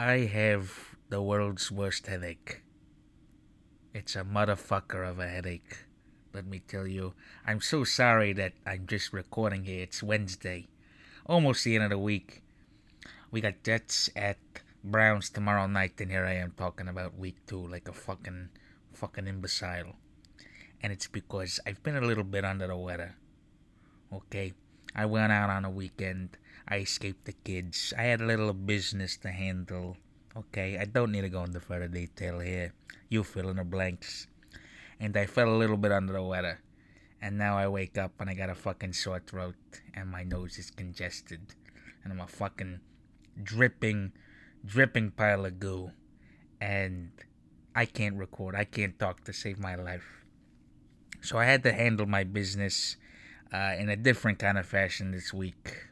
I have the world's worst headache. It's a motherfucker of a headache. Let me tell you, I'm so sorry that I'm just recording here. It's Wednesday, almost the end of the week. We got Jets at Browns tomorrow night, and here I am talking about week two like a fucking, fucking imbecile. And it's because I've been a little bit under the weather. Okay? I went out on a weekend. I escaped the kids. I had a little business to handle. Okay, I don't need to go into further detail here. You fill in the blanks. And I felt a little bit under the weather. And now I wake up and I got a fucking sore throat and my nose is congested. And I'm a fucking dripping, dripping pile of goo. And I can't record. I can't talk to save my life. So I had to handle my business uh, in a different kind of fashion this week.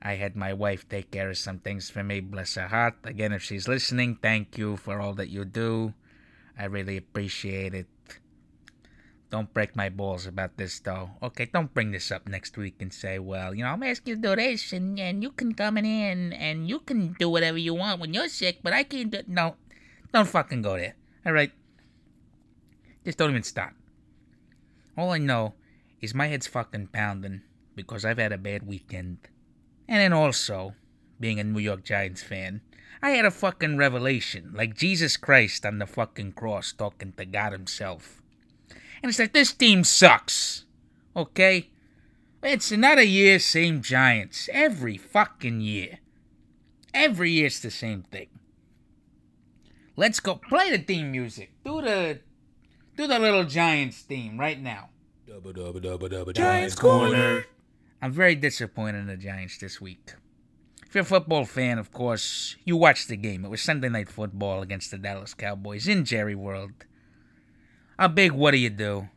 I had my wife take care of some things for me, bless her heart. Again, if she's listening, thank you for all that you do. I really appreciate it. Don't break my balls about this, though. Okay, don't bring this up next week and say, well, you know, I'm asking you to do this, and, and you can come in and, and you can do whatever you want when you're sick, but I can't do No, don't fucking go there, all right? Just don't even start. All I know is my head's fucking pounding because I've had a bad weekend. And then also, being a New York Giants fan, I had a fucking revelation, like Jesus Christ on the fucking cross talking to God himself. And it's like, this team sucks. Okay? It's another year, same Giants. Every fucking year. Every year it's the same thing. Let's go play the theme music. Do the do the little Giants theme right now. Giants Corner. I'm very disappointed in the Giants this week. If you're a football fan, of course, you watched the game. It was Sunday Night Football against the Dallas Cowboys in Jerry World. A big what do you do?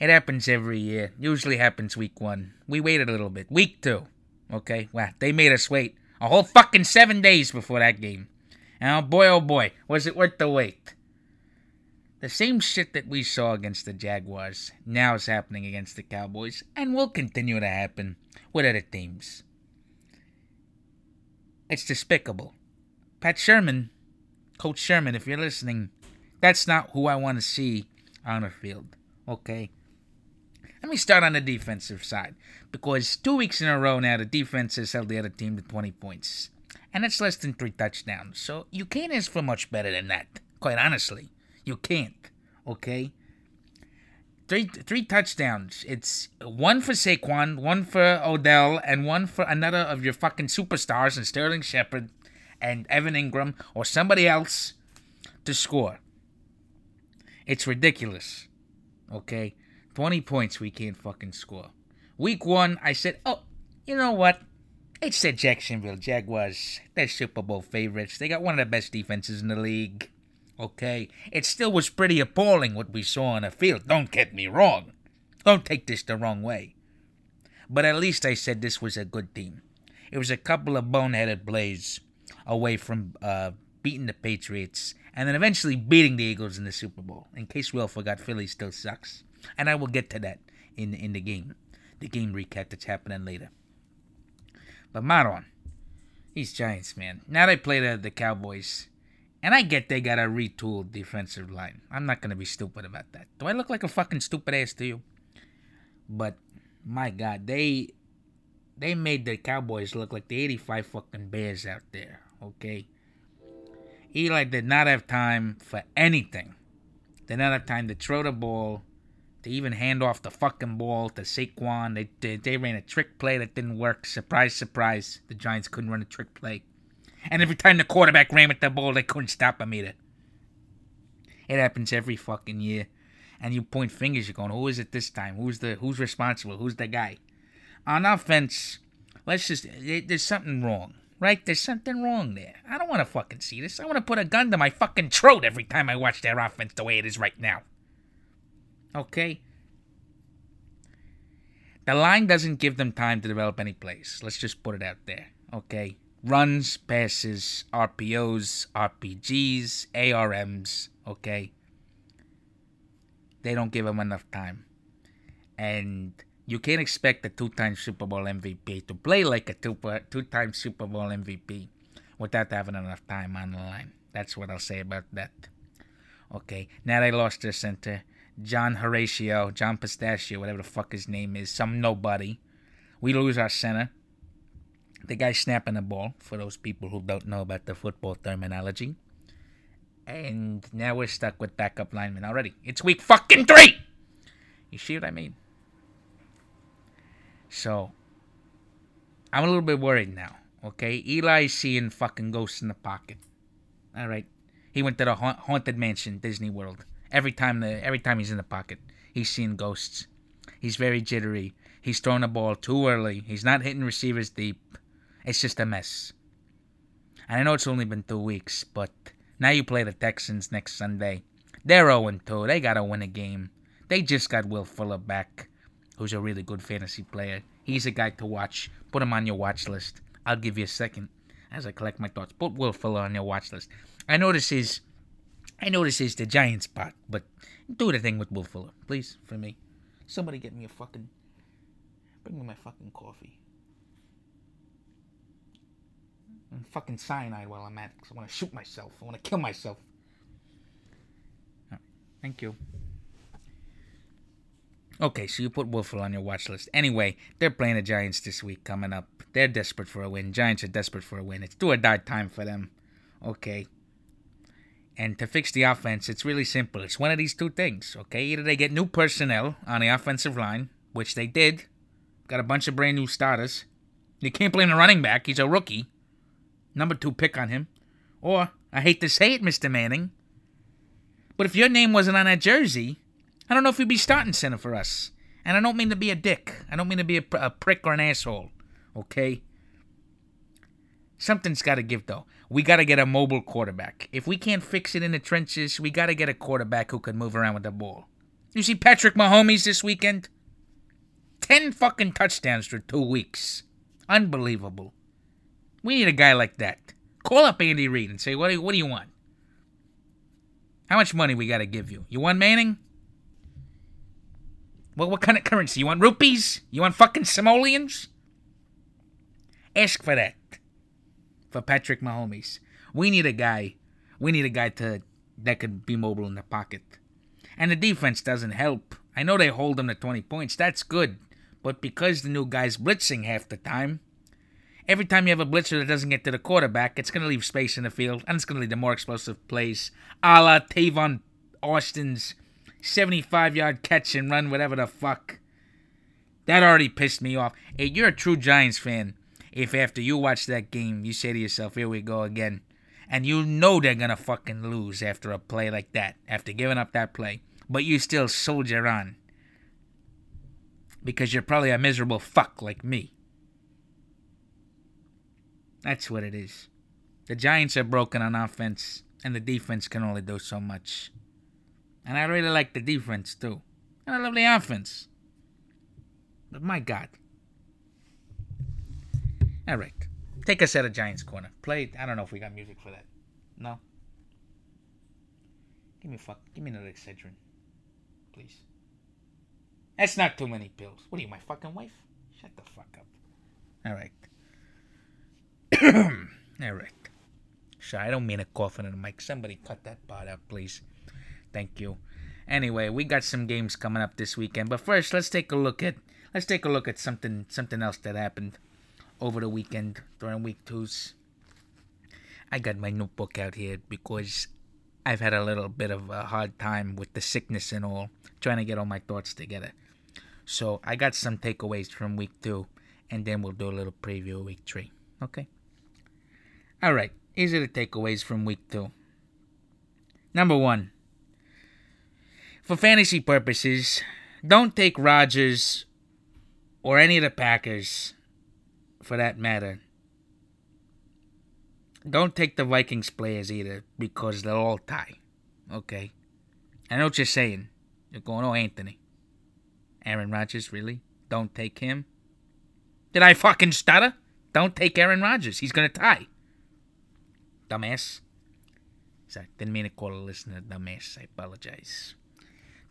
It happens every year. Usually happens week one. We waited a little bit. Week two. Okay? Well, they made us wait a whole fucking seven days before that game. Oh boy, oh boy, was it worth the wait. The same shit that we saw against the Jaguars now is happening against the Cowboys and will continue to happen with other teams. It's despicable. Pat Shurmur, Coach Shurmur, if you're listening, that's not who I want to see on the field. Okay? Let me start on the defensive side because two weeks in a row now the defense has held the other team to 20 points. And that's less than three touchdowns. So you can't ask for much better than that, quite honestly. You can't. Okay? Three three touchdowns. It's one for Saquon, one for Odell, and one for another of your fucking superstars and Sterling Shepard and Evan Engram or somebody else to score. It's ridiculous. Okay? 20 points we can't fucking score. Week one, I said, oh, you know what? It's the Jacksonville Jaguars. They're Super Bowl favorites. They got one of the best defenses in the league. Okay? It still was pretty appalling what we saw on the field. Don't get me wrong. Don't take this the wrong way. But at least I said this was a good team. It was a couple of boneheaded plays away from uh, beating the Patriots and then eventually beating the Eagles in the Super Bowl. In case we all forgot, Philly still sucks. And I will get to that in, in the game. The game recap that's happening later. But Maron, these Giants, man. Now they play the, the Cowboys. And I get they got a retooled defensive line. I'm not gonna be stupid about that. Do I look like a fucking stupid ass to you? But my God, they they made the Cowboys look like the 85 fucking Bears out there. Okay. Eli did not have time for anything. Did not have time to throw the ball, to even hand off the fucking ball to Saquon. They, they, they ran a trick play that didn't work. Surprise, surprise. The Giants couldn't run a trick play. And every time the quarterback ran with the ball, they couldn't stop him either. It happens every fucking year. And you point fingers, you're going, who is it this time? Who's the who's responsible? Who's the guy? On offense, let's just there's something wrong. Right? There's something wrong there. I don't want to fucking see this. I want to put a gun to my fucking throat every time I watch their offense the way it is right now. Okay? The line doesn't give them time to develop any plays. Let's just put it out there. Okay? Runs, passes, RPOs, RPGs, ARMs, okay? They don't give him enough time. And you can't expect a two time Super Bowl MVP to play like a two time Super Bowl MVP without having enough time on the line. That's what I'll say about that. Okay, now they lost their center. John Horatio, John Pistachio, whatever the fuck his name is, some nobody. We lose our center. The guy snapping the ball, for those people who don't know about the football terminology. And now we're stuck with backup linemen already. It's week fucking three! You see what I mean? So, I'm a little bit worried now, okay? Eli's seeing fucking ghosts in the pocket. Alright. He went to the ha- haunted mansion, Disney World. Every time the every time he's in the pocket, he's seeing ghosts. He's very jittery. He's throwing the ball too early. He's not hitting receivers deep. It's just a mess. And I know it's only been two weeks, but now you play the Texans next Sunday. They're 0 2. They gotta win a game. They just got Will Fuller back, who's a really good fantasy player. He's a guy to watch. Put him on your watch list. I'll give you a second as I collect my thoughts. Put Will Fuller on your watch list. I know this is, I know this is the Giants part, but do the thing with Will Fuller, please, for me. Somebody get me a fucking, bring me my fucking coffee. And fucking cyanide while I'm at it, 'cause I want to shoot myself. I want to kill myself. Thank you. Okay, so you put Wolfle on your watch list. Anyway, they're playing the Giants this week coming up. They're desperate for a win. Giants are desperate for a win. It's do or die time for them. Okay. And to fix the offense, it's really simple. It's one of these two things, okay? Either they get new personnel on the offensive line, which they did. Got a bunch of brand new starters. You can't blame the running back. He's a rookie. Number two pick on him. Or, I hate to say it, Mr. Manning, but if your name wasn't on that jersey, I don't know if you'd be starting center for us. And I don't mean to be a dick. I don't mean to be a, pr- a prick or an asshole. Okay? Something's got to give, though. We got to get a mobile quarterback. If we can't fix it in the trenches, we got to get a quarterback who can move around with the ball. You see Patrick Mahomes this weekend? Ten fucking touchdowns for two weeks. Unbelievable. We need a guy like that. Call up Andy Reid and say, what do you, what do you want? How much money we got to give you? You want Manning? Well, what kind of currency? You want rupees? You want fucking simoleons? Ask for that. For Patrick Mahomes. We need a guy. We need a guy to that could be mobile in the pocket. And the defense doesn't help. I know they hold them to 20 points. That's good. But because the new guy's blitzing half the time, every time you have a blitzer that doesn't get to the quarterback, it's going to leave space in the field, and it's going to lead to more explosive plays, a la Tavon Austin's 75 yard catch and run, whatever the fuck. That already pissed me off. Hey, you're a true Giants fan if after you watch that game, you say to yourself, here we go again. And you know they're going to fucking lose after a play like that, after giving up that play. But you still soldier on. Because you're probably a miserable fuck like me. That's what it is. The Giants are broken on offense, and the defense can only do so much. And I really like the defense too. And I love the offense. But my God. All right. Take us out of Giants Corner. Play. I don't know if we got music for that. No. Give me fuck. Give me another Excedrin, please. That's not too many pills. What are you, my fucking wife? Shut the fuck up. All right. All right. Sorry, I don't mean to cough into the mic. Somebody cut that part out, please. Thank you. Anyway, we got some games coming up this weekend, but first, let's take a look at let's take a look at something something else that happened over the weekend during week twos. I got my notebook out here because I've had a little bit of a hard time with the sickness and all, trying to get all my thoughts together. So I got some takeaways from week two, and then we'll do a little preview of week three. Okay. All right. Are the takeaways from week two. Number one. For fantasy purposes, don't take Rodgers or any of the Packers, for that matter. Don't take the Vikings players either because they'll all tie. Okay? I know what you're saying. You're going, oh, Anthony. Aaron Rodgers, really? Don't take him? Did I fucking stutter? Don't take Aaron Rodgers. He's going to tie. Dumbass. Sorry, didn't mean to call a listener dumbass. I apologize.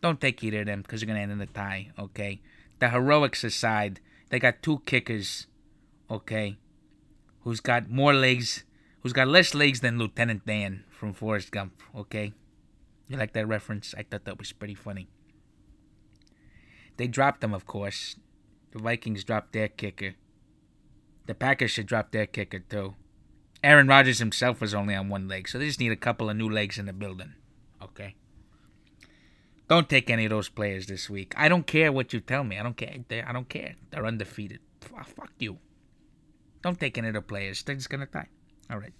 Don't take either of them because you're going to end in a tie, okay? The heroics aside, they got two kickers, okay, who's got more legs, who's got less legs than Lieutenant Dan from Forrest Gump. Okay, you like that reference? I thought that was pretty funny. They dropped them, of course. The Vikings dropped their kicker. The Packers should drop their kicker too. Aaron Rodgers himself was only on one leg, so they just need a couple of new legs in the building. Okay. Don't take any of those players this week. I don't care what you tell me. I don't care. They, I don't care. They're undefeated. F- uh, fuck you. Don't take any of the players. They're just gonna die. All right.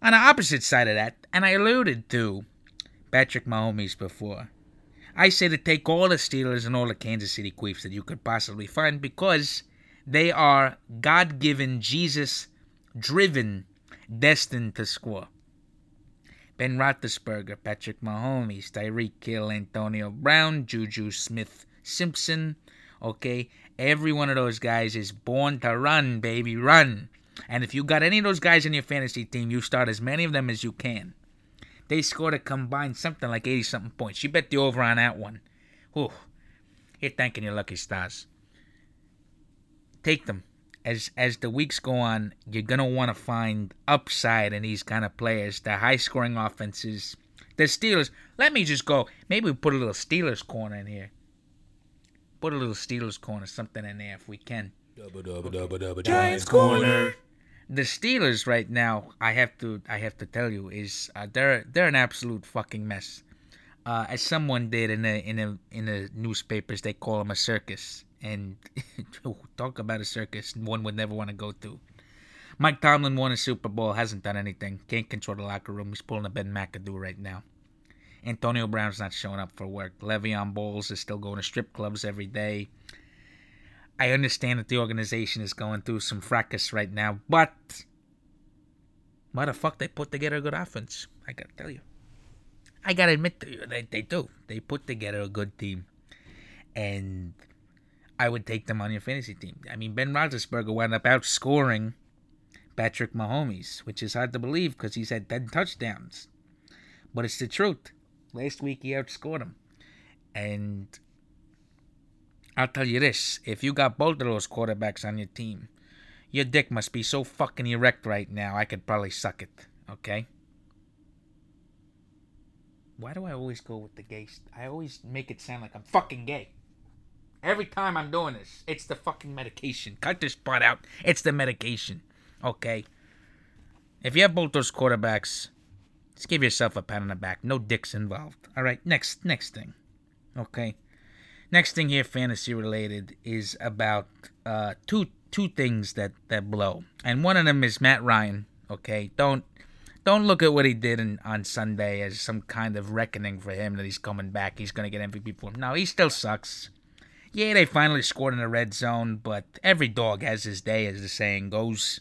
On the opposite side of that, and I alluded to Patrick Mahomes before. I say to take all the Steelers and all the Kansas City Queefs that you could possibly find because they are God given, Jesus driven, destined to score. Ben Roethlisberger, Patrick Mahomes, Tyreek Hill, Antonio Brown, Juju Smith Simpson. Okay, every one of those guys is born to run, baby, run. And if you got any of those guys in your fantasy team, you start as many of them as you can. They scored a combined something like 80 something points. You bet the over on that one. Whew. You're thanking your lucky stars. Take them. As as the weeks go on, you're gonna want to find upside in these kind of players. The high scoring offenses. The Steelers. Let me just go. Maybe we put a little Steelers corner in here. Put a little Steelers corner, something in there if we can. Dubba dubba dubba dubba Giants corner. the Steelers right now, I have to I have to tell you, is uh, they're they're an absolute fucking mess. Uh, as someone did in the in the in the newspapers, they call them a circus, and talk about a circus one would never want to go to. Mike Tomlin won a Super Bowl, hasn't done anything, can't control the locker room. He's pulling a Ben McAdoo right now. Antonio Brown's not showing up for work. Le'Veon Bowles is still going to strip clubs every day. I understand that the organization is going through some fracas right now, but why the fuck they put together a good offense? I gotta tell you. I gotta admit to you, they, they do. They put together a good team. And I would take them on your fantasy team. I mean, Ben Roethlisberger wound up outscoring Patrick Mahomes, which is hard to believe because he's had 10 touchdowns. But it's the truth. Last week he outscored him. And I'll tell you this if you got both of those quarterbacks on your team, your dick must be so fucking erect right now, I could probably suck it. Okay? Why do I always go with the gay? St- I always make it sound like I'm fucking gay. Every time I'm doing this, it's the fucking medication. Cut this part out. It's the medication. Okay? If you have both those quarterbacks, just give yourself a pat on the back. No dicks involved. All right, next next thing. Okay. Next thing here, fantasy related, is about uh, two two things that that blow, and one of them is Matt Ryan. Okay, don't don't look at what he did in, on Sunday as some kind of reckoning for him that he's coming back. He's gonna get MVP for him. No, he still sucks. Yeah, they finally scored in the red zone, but every dog has his day, as the saying goes.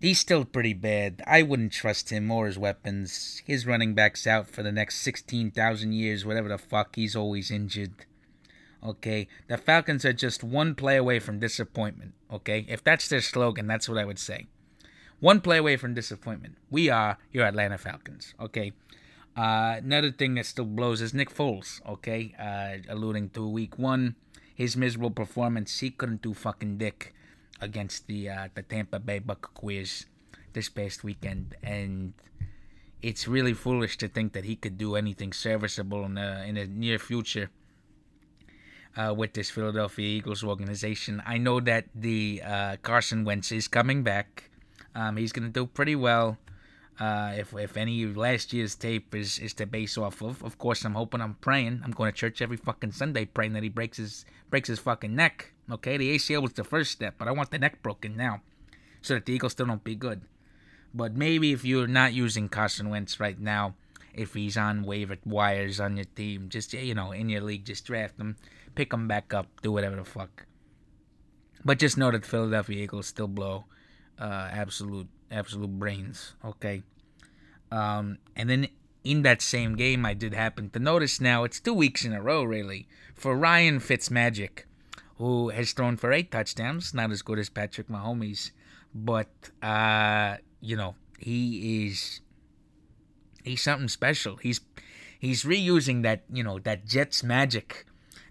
He's still pretty bad. I wouldn't trust him or his weapons. His running back's out for the next 16,000 years, whatever the fuck. He's always injured. Okay? The Falcons are just one play away from disappointment. Okay? If that's their slogan, that's what I would say. One play away from disappointment. We are your Atlanta Falcons. Okay? Uh, another thing that still blows is Nick Foles. Okay? Uh, alluding to week one, his miserable performance. He couldn't do fucking dick against the uh, the Tampa Bay Buccaneers this past weekend, and it's really foolish to think that he could do anything serviceable in the in the near future uh, with this Philadelphia Eagles organization. I know that the uh, Carson Wentz is coming back. Um, he's gonna do pretty well. Uh, if if any of last year's tape is, is to base off of, of course I'm hoping I'm praying. I'm going to church every fucking Sunday praying that he breaks his breaks his fucking neck. Okay, the ACL was the first step, but I want the neck broken now, so that the Eagles still don't be good. But maybe if you're not using Carson Wentz right now, if he's on waiver wires on your team, just you know in your league, just draft him, pick him back up, do whatever the fuck. But just know that Philadelphia Eagles still blow uh, absolute absolute brains. Okay. Um, and then in that same game, I did happen to notice now it's two weeks in a row, really, for Ryan Fitzmagic, who has thrown for eight touchdowns, not as good as Patrick Mahomes, but uh, you know he is he's something special. He's he's reusing that you know that Jets magic,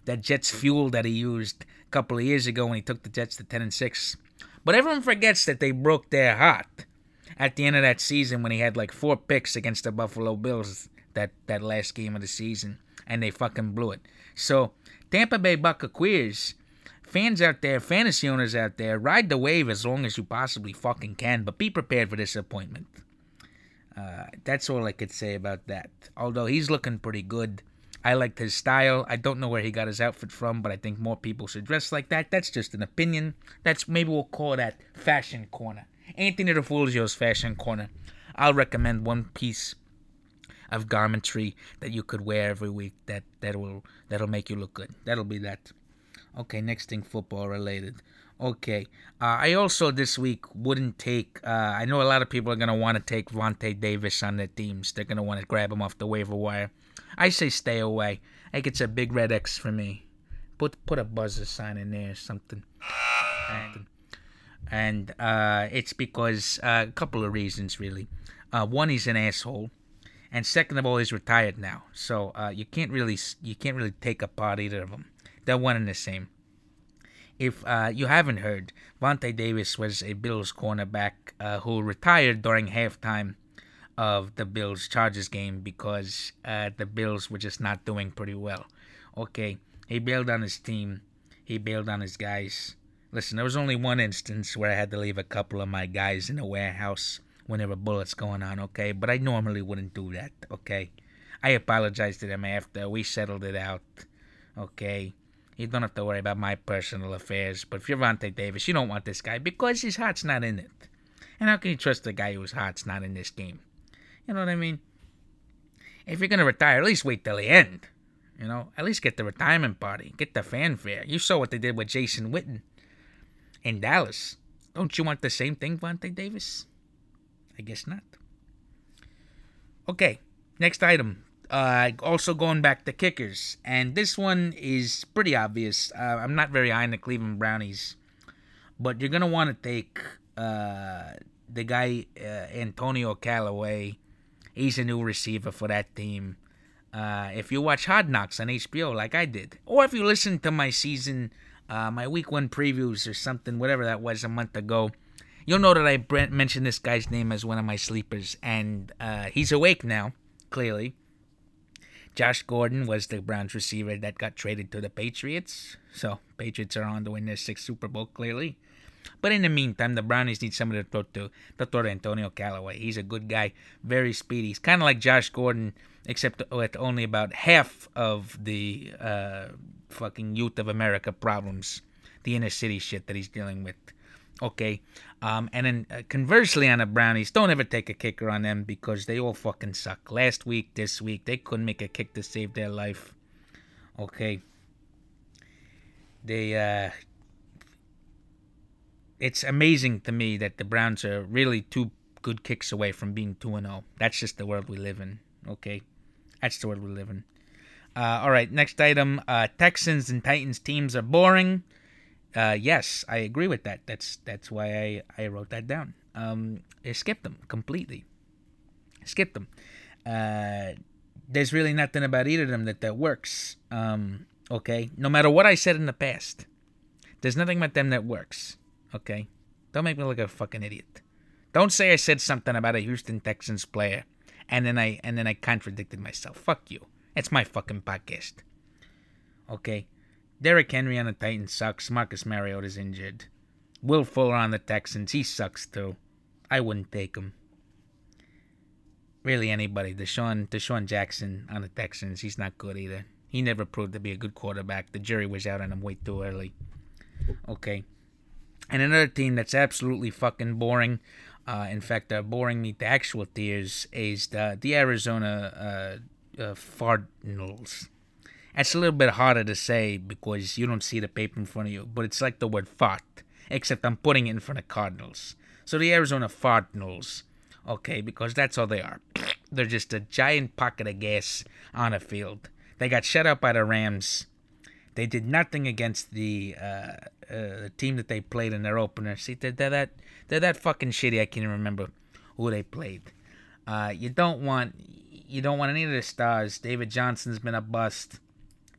that Jets fuel that he used a couple of years ago when he took the Jets to ten and six. But everyone forgets that they broke their heart at the end of that season when he had like four picks against the Buffalo Bills that, that last game of the season, and they fucking blew it. So, Tampa Bay Buccaneers, fans out there, fantasy owners out there, ride the wave as long as you possibly fucking can, but be prepared for disappointment. Uh, that's all I could say about that. Although he's looking pretty good. I liked his style. I don't know where he got his outfit from, but I think more people should dress like that. That's just an opinion. That's maybe we'll call that fashion corner. Anthony DeFulgio's fashion corner. I'll recommend one piece of garmentry that you could wear every week that that will that'll make you look good. That'll be that. Okay, next thing football related. Okay, uh, I also this week wouldn't take. Uh, I know a lot of people are gonna want to take Vontae Davis on their teams. They're gonna want to grab him off the waiver wire. I say stay away. I think it's a big red X for me. Put put a buzzer sign in there or something. And, uh, it's because uh, a couple of reasons really. Uh, one, he's an asshole, and second of all, he's retired now. So uh, you can't really you can't really take apart either of them. They're one and the same. If uh, you haven't heard, Vontae Davis was a Bills cornerback uh, who retired during halftime of the Bills Chargers game because the Bills were just not doing pretty well. Okay, he bailed on his team, he bailed on his guys. Listen, there was only one instance where I had to leave a couple of my guys in a warehouse when there were bullets going on, okay? But I normally wouldn't do that, okay? I apologized to them after. We settled it out, okay? You don't have to worry about my personal affairs. But if you're Vontae Davis, you don't want this guy because his heart's not in it. And how can you trust a guy whose heart's not in this game? You know what I mean? If you're gonna retire, at least wait till the end. You know, at least get the retirement party, get the fanfare. You saw what they did with Jason Witten in Dallas. Don't you want the same thing, Vontae Davis? I guess not. Okay, next item. Uh, also going back to kickers, and this one is pretty obvious. Uh, I'm not very high in the Cleveland Brownies, but you're gonna want to take uh, the guy uh, Antonio Callaway. He's a new receiver for that team. Uh, if you watch Hard Knocks on HBO, like I did, or if you listen to my season, uh, my week one previews or something, whatever that was a month ago, you'll know that I mentioned this guy's name as one of my sleepers, and uh, he's awake now, clearly. Josh Gordon was the Browns receiver that got traded to the Patriots. So Patriots are on to win their sixth Super Bowl clearly. But in the meantime, the Brownies need somebody to throw to. To throw to Antonio Callaway. He's a good guy, very speedy. He's kind of like Josh Gordon, except with only about half of the uh, fucking youth of America problems, the inner city shit that he's dealing with. Okay. Um, and then uh, conversely on the Brownies, don't ever take a kicker on them because they all fucking suck. Last week, this week, they couldn't make a kick to save their life. Okay. They, uh, it's amazing to me that the Browns are really two good kicks away from being 2 0. That's just the world we live in. Okay. That's the world we live in. Uh, all right, next item. Uh, Texans and Titans teams are boring. Uh, yes, I agree with that. That's that's why I, I wrote that down. Um, I skipped them completely. Skip them. Uh, there's really nothing about either of them that that works. Um, okay, no matter what I said in the past, there's nothing about them that works. Okay, don't make me look like a fucking idiot. Don't say I said something about a Houston Texans player, and then I and then I contradicted myself. Fuck you. It's my fucking podcast. Okay. Derrick Henry on the Titans sucks. Marcus Mariota is injured. Will Fuller on the Texans, he sucks too. I wouldn't take him. Really, anybody. DeSean, DeSean Jackson on the Texans, he's not good either. He never proved to be a good quarterback. The jury was out on him way too early. Okay. And another team that's absolutely fucking boring. Uh, in fact, uh, boring me to actual tears is the, the Arizona uh, uh, Cardinals. It's a little bit harder to say because you don't see the paper in front of you, but it's like the word fart, except I'm putting it in front of Cardinals. So the Arizona Cardinals, okay, because that's all they are. They're just a giant pocket of gas on a field. They got shut out by the Rams. They did nothing against the uh, the team that they played in their opener. See, they're, they're that they're that fucking shitty. I can't even remember who they played. Uh, you don't want you don't want any of the stars. David Johnson's been a bust.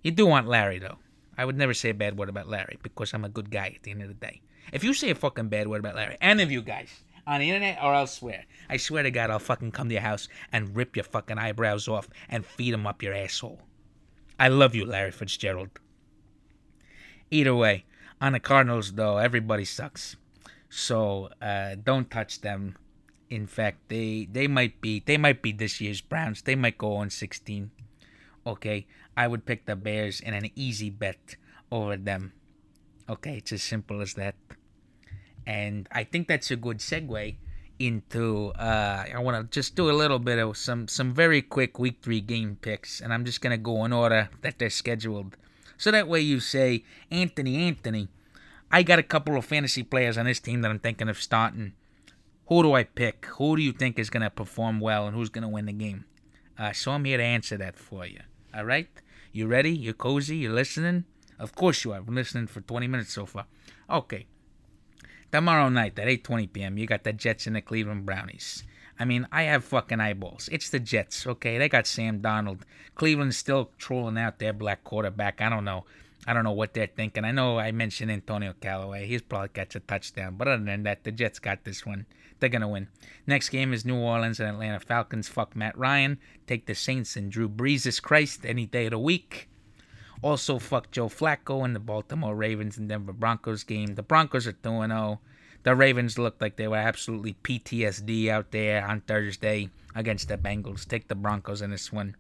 You do want Larry, though. I would never say a bad word about Larry because I'm a good guy at the end of the day. If you say a fucking bad word about Larry, any of you guys, on the internet or elsewhere, I swear to God, I'll fucking come to your house and rip your fucking eyebrows off and feed them up your asshole. I love you, Larry Fitzgerald. Either way, on the Cardinals, though, everybody sucks. So uh, don't touch them. In fact, they they might be they might be this year's Browns. They might go on 16. Okay, I would pick the Bears in an easy bet over them. Okay, it's as simple as that. And I think that's a good segue into uh, I want to just do a little bit of some some very quick week three game picks, and I'm just gonna go in order that they're scheduled, so that way you say Anthony Anthony. I got a couple of fantasy players on this team that I'm thinking of starting. Who do I pick? Who do you think is gonna perform well, and who's gonna win the game? Uh, so I'm here to answer that for you. All right, you ready? You cozy? You listening? Of course you are. I've been listening for 20 minutes so far. Okay. Tomorrow night at 8:20 p.m., you got the Jets and the Cleveland Brownies. I mean, I have fucking eyeballs. It's the Jets, okay? They got Sam Donald. Cleveland's still trolling out their black quarterback. I don't know. I don't know what they're thinking. I know I mentioned Antonio Callaway. He's probably catch a touchdown. But other than that, the Jets got this one. They're going to win. Next game is New Orleans and Atlanta Falcons. Fuck Matt Ryan. Take the Saints and Drew Brees is Christ any day of the week. Also, fuck Joe Flacco and the Baltimore Ravens and Denver Broncos game. The Broncos are 2 0. The Ravens looked like they were absolutely PTSD out there on Thursday against the Bengals. Take the Broncos in this one.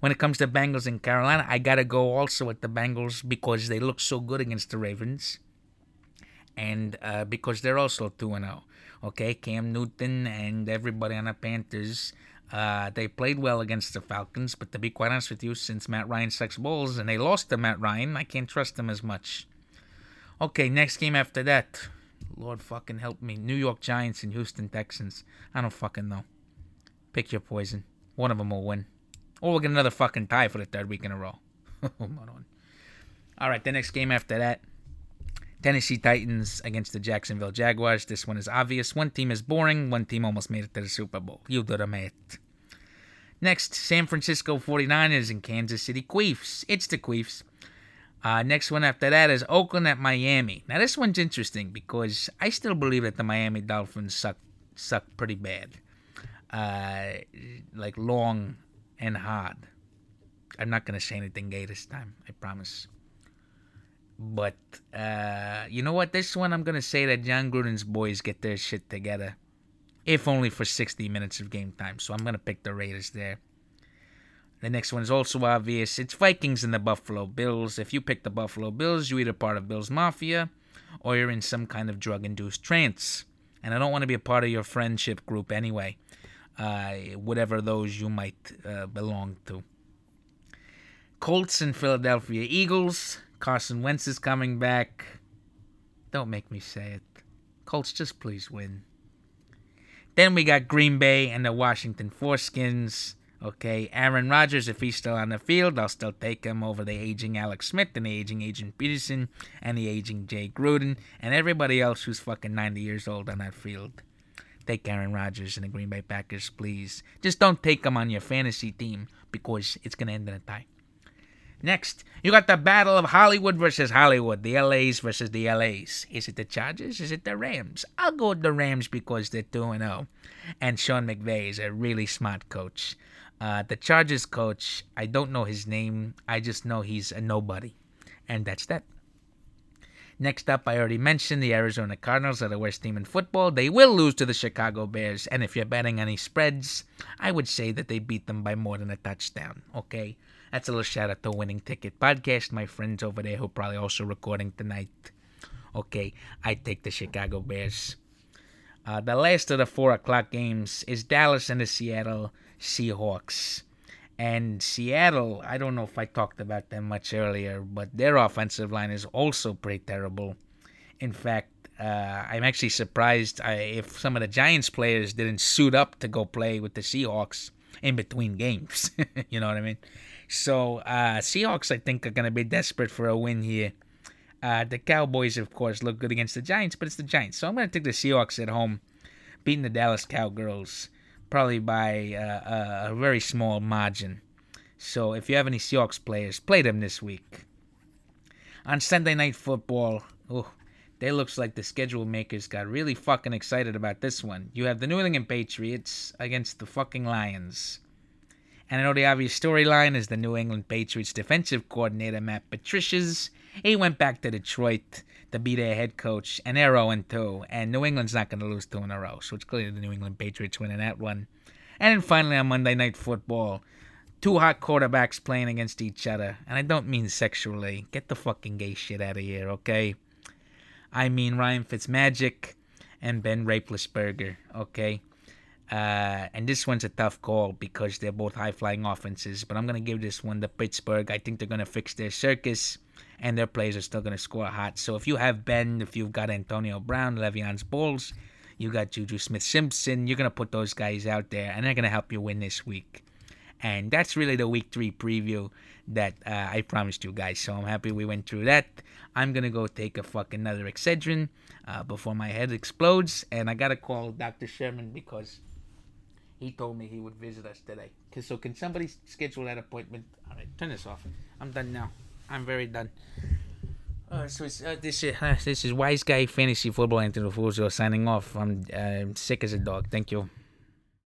When it comes to Bengals in Carolina, I gotta go also with the Bengals because they look so good against the Ravens, and uh, because they're also two and zero. Okay, Cam Newton and everybody on the Panthers. Uh, they played well against the Falcons, but to be quite honest with you, since Matt Ryan sucks balls and they lost to Matt Ryan, I can't trust them as much. Okay, next game after that. Lord fucking help me. New York Giants and Houston Texans. I don't fucking know. Pick your poison. One of them will win. Or we'll get another fucking tie for the third week in a row. Oh, hold on. All right, the next game after that. Tennessee Titans against the Jacksonville Jaguars. This one is obvious. One team is boring. One team almost made it to the Super Bowl. You do the math. Next, San Francisco 49ers and Kansas City Queefs. It's the Queefs. Uh, next one after that is Oakland at Miami. Now this one's interesting because I still believe that the Miami Dolphins suck suck pretty bad, uh, like long and hard. I'm not gonna say anything gay this time. I promise. But uh, you know what? This one I'm gonna say that Jon Gruden's boys get their shit together, if only for 60 minutes of game time. So I'm gonna pick the Raiders there. The next one is also obvious. It's Vikings and the Buffalo Bills. If you pick the Buffalo Bills, you're either part of Bills Mafia or you're in some kind of drug induced trance. And I don't want to be a part of your friendship group anyway, uh, whatever those you might uh, belong to. Colts and Philadelphia Eagles. Carson Wentz is coming back. Don't make me say it. Colts, just please win. Then we got Green Bay and the Washington Foreskins. Okay, Aaron Rodgers, if he's still on the field, I'll still take him over the aging Alex Smith and the aging Agent Peterson and the aging Jay Gruden and everybody else who's fucking 90 years old on that field. Take Aaron Rodgers and the Green Bay Packers, please. Just don't take him on your fantasy team because it's going to end in a tie. Next, you got the battle of Hollywood versus Hollywood, the LAs versus the LAs. Is it the Chargers? Is it the Rams? I'll go with the Rams because they're 2 0. And Sean McVay is a really smart coach. Uh, the Chargers coach, I don't know his name. I just know he's a nobody. And that's that. Next up, I already mentioned the Arizona Cardinals are the worst team in football. They will lose to the Chicago Bears. And if you're betting any spreads, I would say that they beat them by more than a touchdown. Okay? That's a little shout out to Winning Ticket Podcast, my friends over there who are probably also recording tonight. Okay, I take the Chicago Bears. Uh, the last of the 4 o'clock games is Dallas and the Seattle Seahawks. And Seattle, I don't know if I talked about them much earlier, but their offensive line is also pretty terrible. In fact, uh, I'm actually surprised I, if some of the Giants players didn't suit up to go play with the Seahawks in between games. you know what I mean? So, uh, Seahawks, I think, are going to be desperate for a win here. Uh, the Cowboys, of course, look good against the Giants, but it's the Giants. So I'm going to take the Seahawks at home, beating the Dallas Cowgirls probably by uh, a very small margin. So if you have any Seahawks players, play them this week. On Sunday Night Football, oh, they looks like the schedule makers got really fucking excited about this one. You have the New England Patriots against the fucking Lions. And I know the obvious storyline is the New England Patriots defensive coordinator Matt Patricia's. He went back to Detroit to be their head coach, and they're 0 2. And New England's not going to lose two in a row, so it's clear the New England Patriots winning that one. And then finally on Monday Night Football, two hot quarterbacks playing against each other. And I don't mean sexually. Get the fucking gay shit out of here, okay? I mean Ryan Fitzmagic and Ben Roethlisberger, okay? Uh, and this one's a tough call because they're both high flying offenses, but I'm going to give this one to Pittsburgh. I think they're going to fix their circus, and their players are still going to score hot. So if you have Ben, if you've got Antonio Brown, Le'Veon's Bulls, you got Juju Smith Simpson, you're going to put those guys out there, and they're going to help you win this week. And that's really the week three preview that uh, I promised you guys. So I'm happy we went through that. I'm gonna go take a fucking another Excedrin uh, before my head explodes, and I gotta call Dr. Sherman because he told me he would visit us today. So can somebody schedule that appointment? All right, turn this off. I'm done now. I'm very done. Uh, so uh, this is uh, this is Wise Guy Fantasy Football Anthony Fuzio signing off. I'm uh, sick as a dog. Thank you.